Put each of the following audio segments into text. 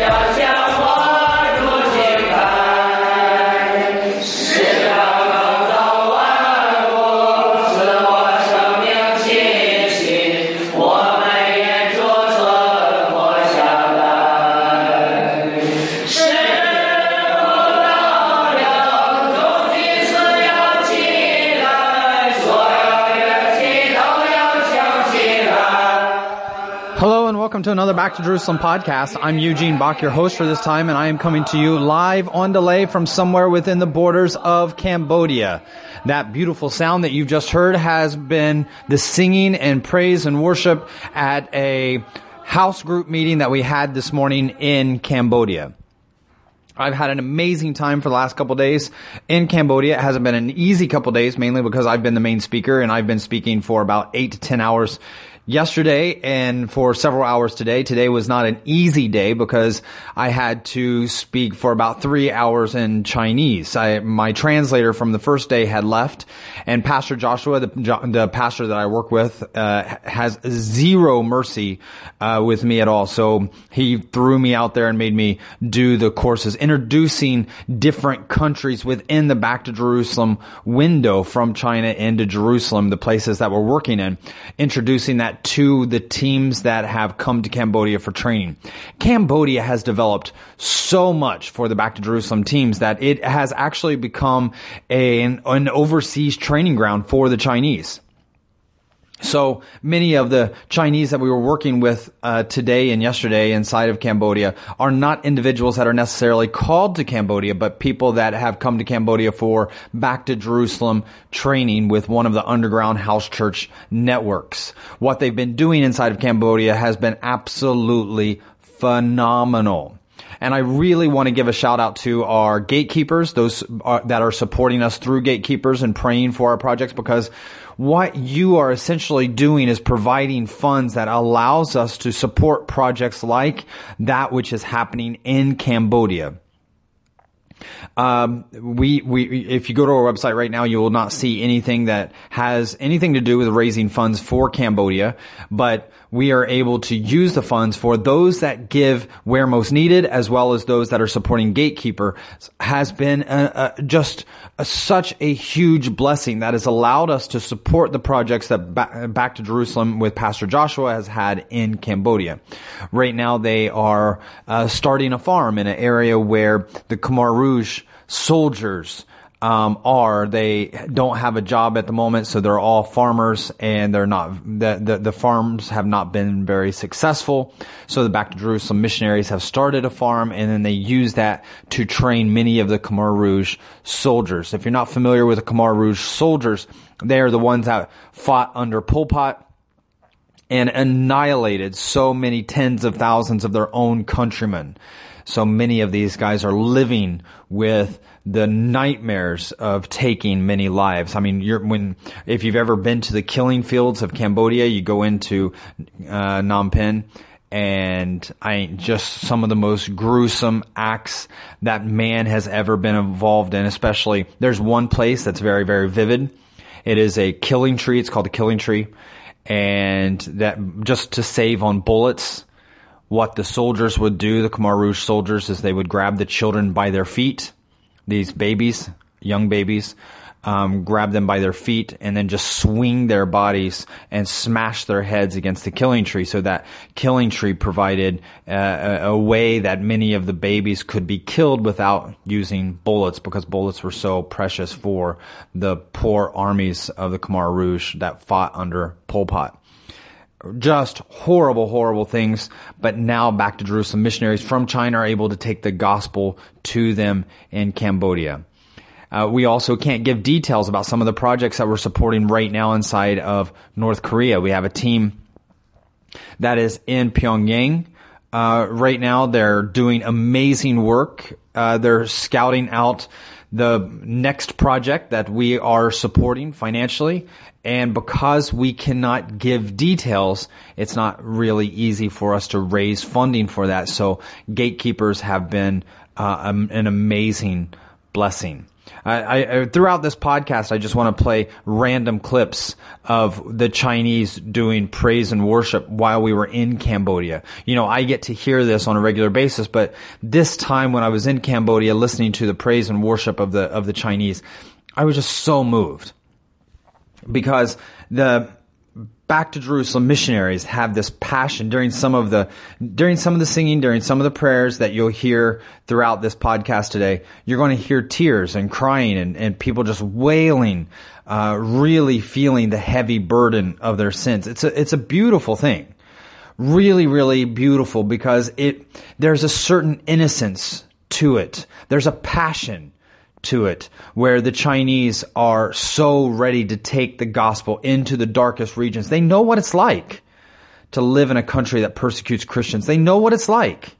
Hello welcome to another Back to Jerusalem podcast. I'm Eugene Bach, your host for this time, and I am coming to you live on delay from somewhere within the borders of Cambodia. That beautiful sound that you've just heard has been the singing and praise and worship at a house group meeting that we had this morning in Cambodia. I've had an amazing time for the last couple days in Cambodia. It hasn't been an easy couple days, mainly because I've been the main speaker and I've been speaking for about eight to ten hours yesterday and for several hours today. Today was not an easy day because I had to speak for about three hours in Chinese. I, my translator from the first day had left and Pastor Joshua, the, the pastor that I work with, uh, has zero mercy, uh, with me at all. So he threw me out there and made me do the courses, introducing different countries within the back to Jerusalem window from China into Jerusalem, the places that we're working in, introducing that to the teams that have come to Cambodia for training. Cambodia has developed so much for the Back to Jerusalem teams that it has actually become a, an, an overseas training ground for the Chinese. So many of the Chinese that we were working with uh, today and yesterday inside of Cambodia are not individuals that are necessarily called to Cambodia, but people that have come to Cambodia for back to Jerusalem training with one of the underground house church networks. What they've been doing inside of Cambodia has been absolutely phenomenal. And I really want to give a shout out to our gatekeepers, those are, that are supporting us through gatekeepers and praying for our projects because what you are essentially doing is providing funds that allows us to support projects like that which is happening in Cambodia. Um, we, we, if you go to our website right now, you will not see anything that has anything to do with raising funds for Cambodia, but we are able to use the funds for those that give where most needed, as well as those that are supporting Gatekeeper, has been a, a, just a, such a huge blessing that has allowed us to support the projects that ba- Back to Jerusalem with Pastor Joshua has had in Cambodia. Right now, they are uh, starting a farm in an area where the Khmer Rouge soldiers um, are they don't have a job at the moment, so they're all farmers, and they're not the, the, the farms have not been very successful. So the Back to Jerusalem missionaries have started a farm, and then they use that to train many of the Khmer Rouge soldiers. If you're not familiar with the Khmer Rouge soldiers, they are the ones that fought under Pol Pot and annihilated so many tens of thousands of their own countrymen. So many of these guys are living with the nightmares of taking many lives. I mean, you're, when, if you've ever been to the killing fields of Cambodia, you go into, uh, Phnom Penh and I just some of the most gruesome acts that man has ever been involved in, especially there's one place that's very, very vivid. It is a killing tree. It's called the killing tree. And that just to save on bullets, what the soldiers would do, the Khmer Rouge soldiers, is they would grab the children by their feet these babies, young babies, um, grab them by their feet and then just swing their bodies and smash their heads against the killing tree. So that killing tree provided uh, a, a, way that many of the babies could be killed without using bullets because bullets were so precious for the poor armies of the Khmer Rouge that fought under Pol Pot just horrible, horrible things. But now back to Jerusalem, missionaries from China are able to take the gospel to them in Cambodia. Uh, we also can't give details about some of the projects that we're supporting right now inside of North Korea. We have a team that is in Pyongyang. Uh, right now, they're doing amazing work. Uh, they're scouting out the next project that we are supporting financially. And because we cannot give details, it's not really easy for us to raise funding for that. So gatekeepers have been uh, an amazing blessing. I, I, throughout this podcast, I just want to play random clips of the Chinese doing praise and worship while we were in Cambodia. You know, I get to hear this on a regular basis, but this time when I was in Cambodia listening to the praise and worship of the, of the Chinese, I was just so moved because the back to Jerusalem missionaries have this passion during some of the during some of the singing, during some of the prayers that you'll hear throughout this podcast today. You're going to hear tears and crying and, and people just wailing, uh, really feeling the heavy burden of their sins. It's a it's a beautiful thing, really, really beautiful because it there's a certain innocence to it. There's a passion to it, where the Chinese are so ready to take the gospel into the darkest regions. They know what it's like to live in a country that persecutes Christians. They know what it's like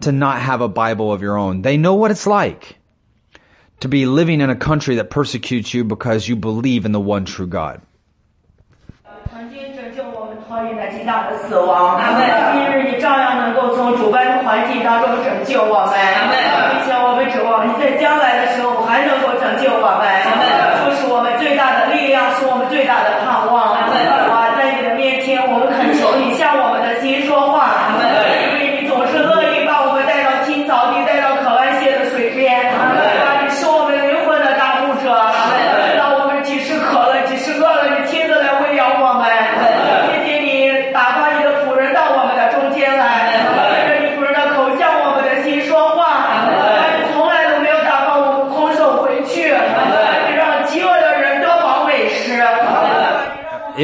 to not have a Bible of your own. They know what it's like to be living in a country that persecutes you because you believe in the one true God. 超越那极大的死亡，今日你照样能够从主观的环境当中拯救我们，并且我们指望你在将来的时候还能够拯救我们，这是我们最大的力量，是我们最大的盼望。啊，在你的面前，我们恳求你向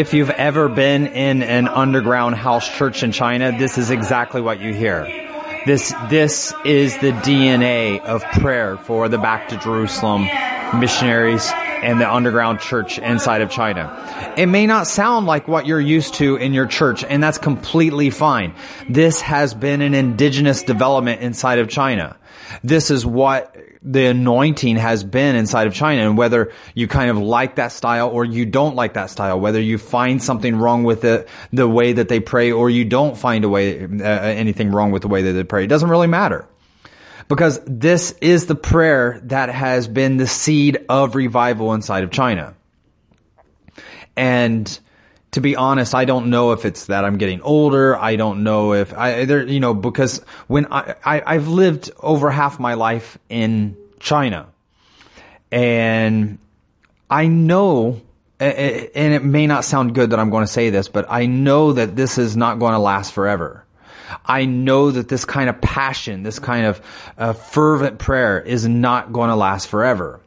If you've ever been in an underground house church in China, this is exactly what you hear. This, this is the DNA of prayer for the Back to Jerusalem missionaries and the underground church inside of China. It may not sound like what you're used to in your church, and that's completely fine. This has been an indigenous development inside of China. This is what the anointing has been inside of China and whether you kind of like that style or you don't like that style, whether you find something wrong with the, the way that they pray or you don't find a way, uh, anything wrong with the way that they pray. It doesn't really matter. Because this is the prayer that has been the seed of revival inside of China. And to be honest, I don't know if it's that I'm getting older. I don't know if I, there, you know, because when I, I, I've lived over half my life in China and I know, and it may not sound good that I'm going to say this, but I know that this is not going to last forever. I know that this kind of passion, this kind of uh, fervent prayer is not going to last forever.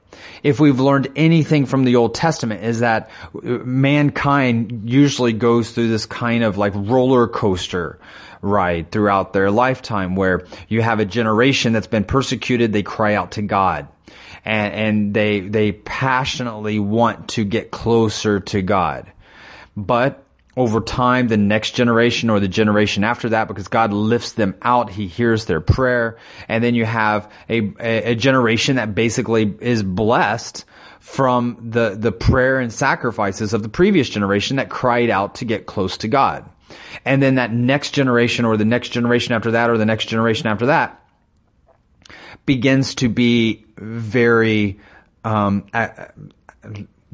If we've learned anything from the Old Testament is that uh, mankind usually goes through this kind of like roller coaster ride throughout their lifetime where you have a generation that's been persecuted, they cry out to God. And, and they, they passionately want to get closer to God. But over time, the next generation or the generation after that, because God lifts them out, He hears their prayer. And then you have a, a, generation that basically is blessed from the, the prayer and sacrifices of the previous generation that cried out to get close to God. And then that next generation or the next generation after that or the next generation after that begins to be very, um,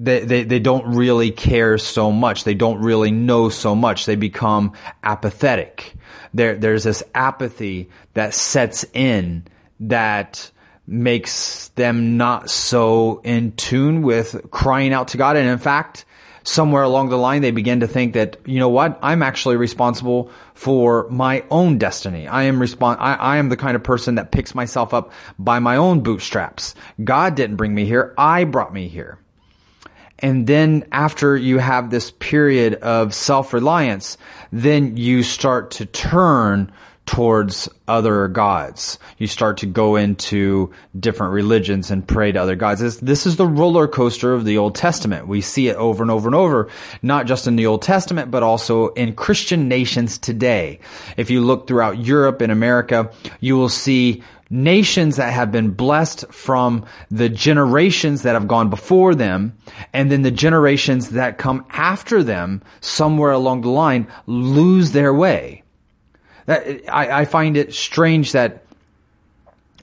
they, they, they don't really care so much. They don't really know so much. They become apathetic. There, there's this apathy that sets in that makes them not so in tune with crying out to God. And in fact, somewhere along the line, they begin to think that, you know what? I'm actually responsible for my own destiny. I am respon- I, I am the kind of person that picks myself up by my own bootstraps. God didn't bring me here. I brought me here. And then after you have this period of self-reliance, then you start to turn towards other gods. You start to go into different religions and pray to other gods. This, is the roller coaster of the Old Testament. We see it over and over and over, not just in the Old Testament, but also in Christian nations today. If you look throughout Europe and America, you will see nations that have been blessed from the generations that have gone before them and then the generations that come after them somewhere along the line lose their way. That, I, I find it strange that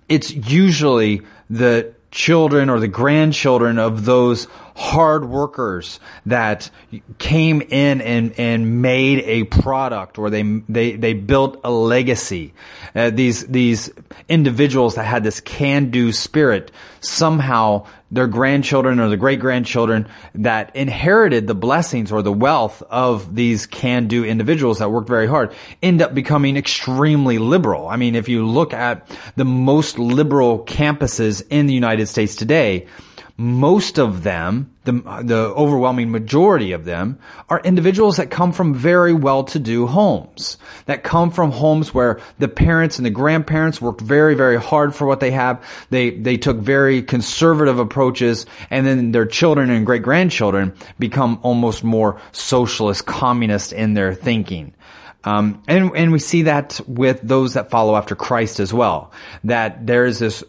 it's usually the children or the grandchildren of those hard workers that came in and, and made a product or they, they, they built a legacy. Uh, these, these individuals that had this can-do spirit somehow their grandchildren or the great grandchildren that inherited the blessings or the wealth of these can-do individuals that worked very hard end up becoming extremely liberal. I mean, if you look at the most liberal campuses in the United States today, most of them, the, the overwhelming majority of them, are individuals that come from very well-to-do homes. That come from homes where the parents and the grandparents worked very, very hard for what they have. They, they took very conservative approaches and then their children and great-grandchildren become almost more socialist, communist in their thinking. Um, and, and we see that with those that follow after Christ as well. That there is this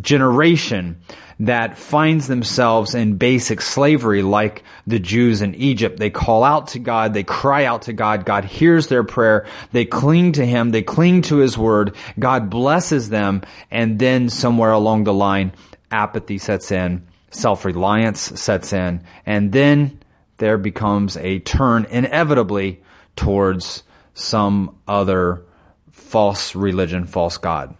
generation that finds themselves in basic slavery like the Jews in Egypt. They call out to God, they cry out to God, God hears their prayer, they cling to Him, they cling to His Word, God blesses them, and then somewhere along the line, apathy sets in, self-reliance sets in, and then there becomes a turn inevitably towards some other false religion, false God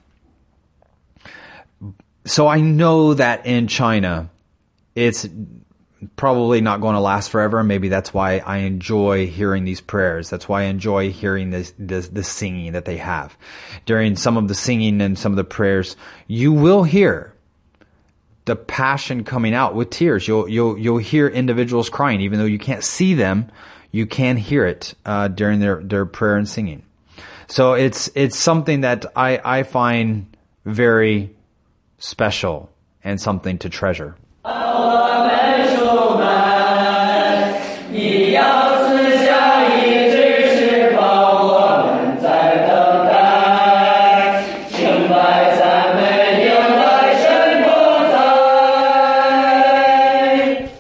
so I know that in China, it's probably not going to last forever. Maybe that's why I enjoy hearing these prayers. That's why I enjoy hearing this, this, the singing that they have. During some of the singing and some of the prayers, you will hear the passion coming out with tears. You'll, you'll, you'll hear individuals crying, even though you can't see them, you can hear it, uh, during their, their prayer and singing. So it's, it's something that I, I find very special, and something to treasure.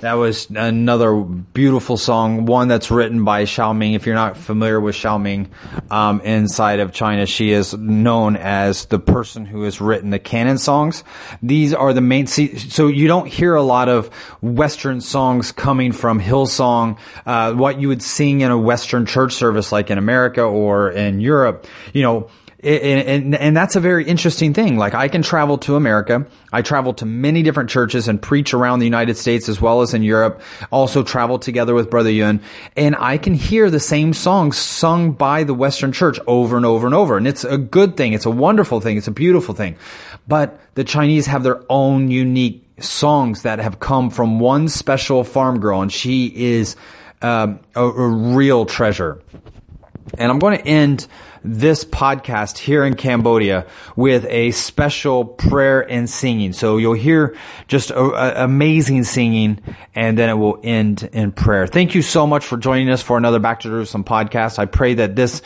That was another beautiful song, one that's written by Xiaomin. If you're not familiar with Xiaomin, um, inside of China, she is known as the person who has written the Canaan songs. These are the main, so you don't hear a lot of Western songs coming from Hillsong, uh, what you would sing in a Western church service like in America or in Europe. You know, and, and, and, that's a very interesting thing. Like I can travel to America. I travel to many different churches and preach around the United States as well as in Europe. Also travel together with Brother Yun and I can hear the same songs sung by the Western church over and over and over. And it's a good thing. It's a wonderful thing. It's a beautiful thing. But the Chinese have their own unique songs that have come from one special farm girl and she is um, a, a real treasure. And I'm going to end this podcast here in Cambodia with a special prayer and singing. So you'll hear just a, a, amazing singing and then it will end in prayer. Thank you so much for joining us for another Back to Jerusalem podcast. I pray that this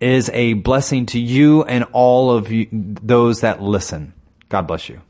is a blessing to you and all of you, those that listen. God bless you.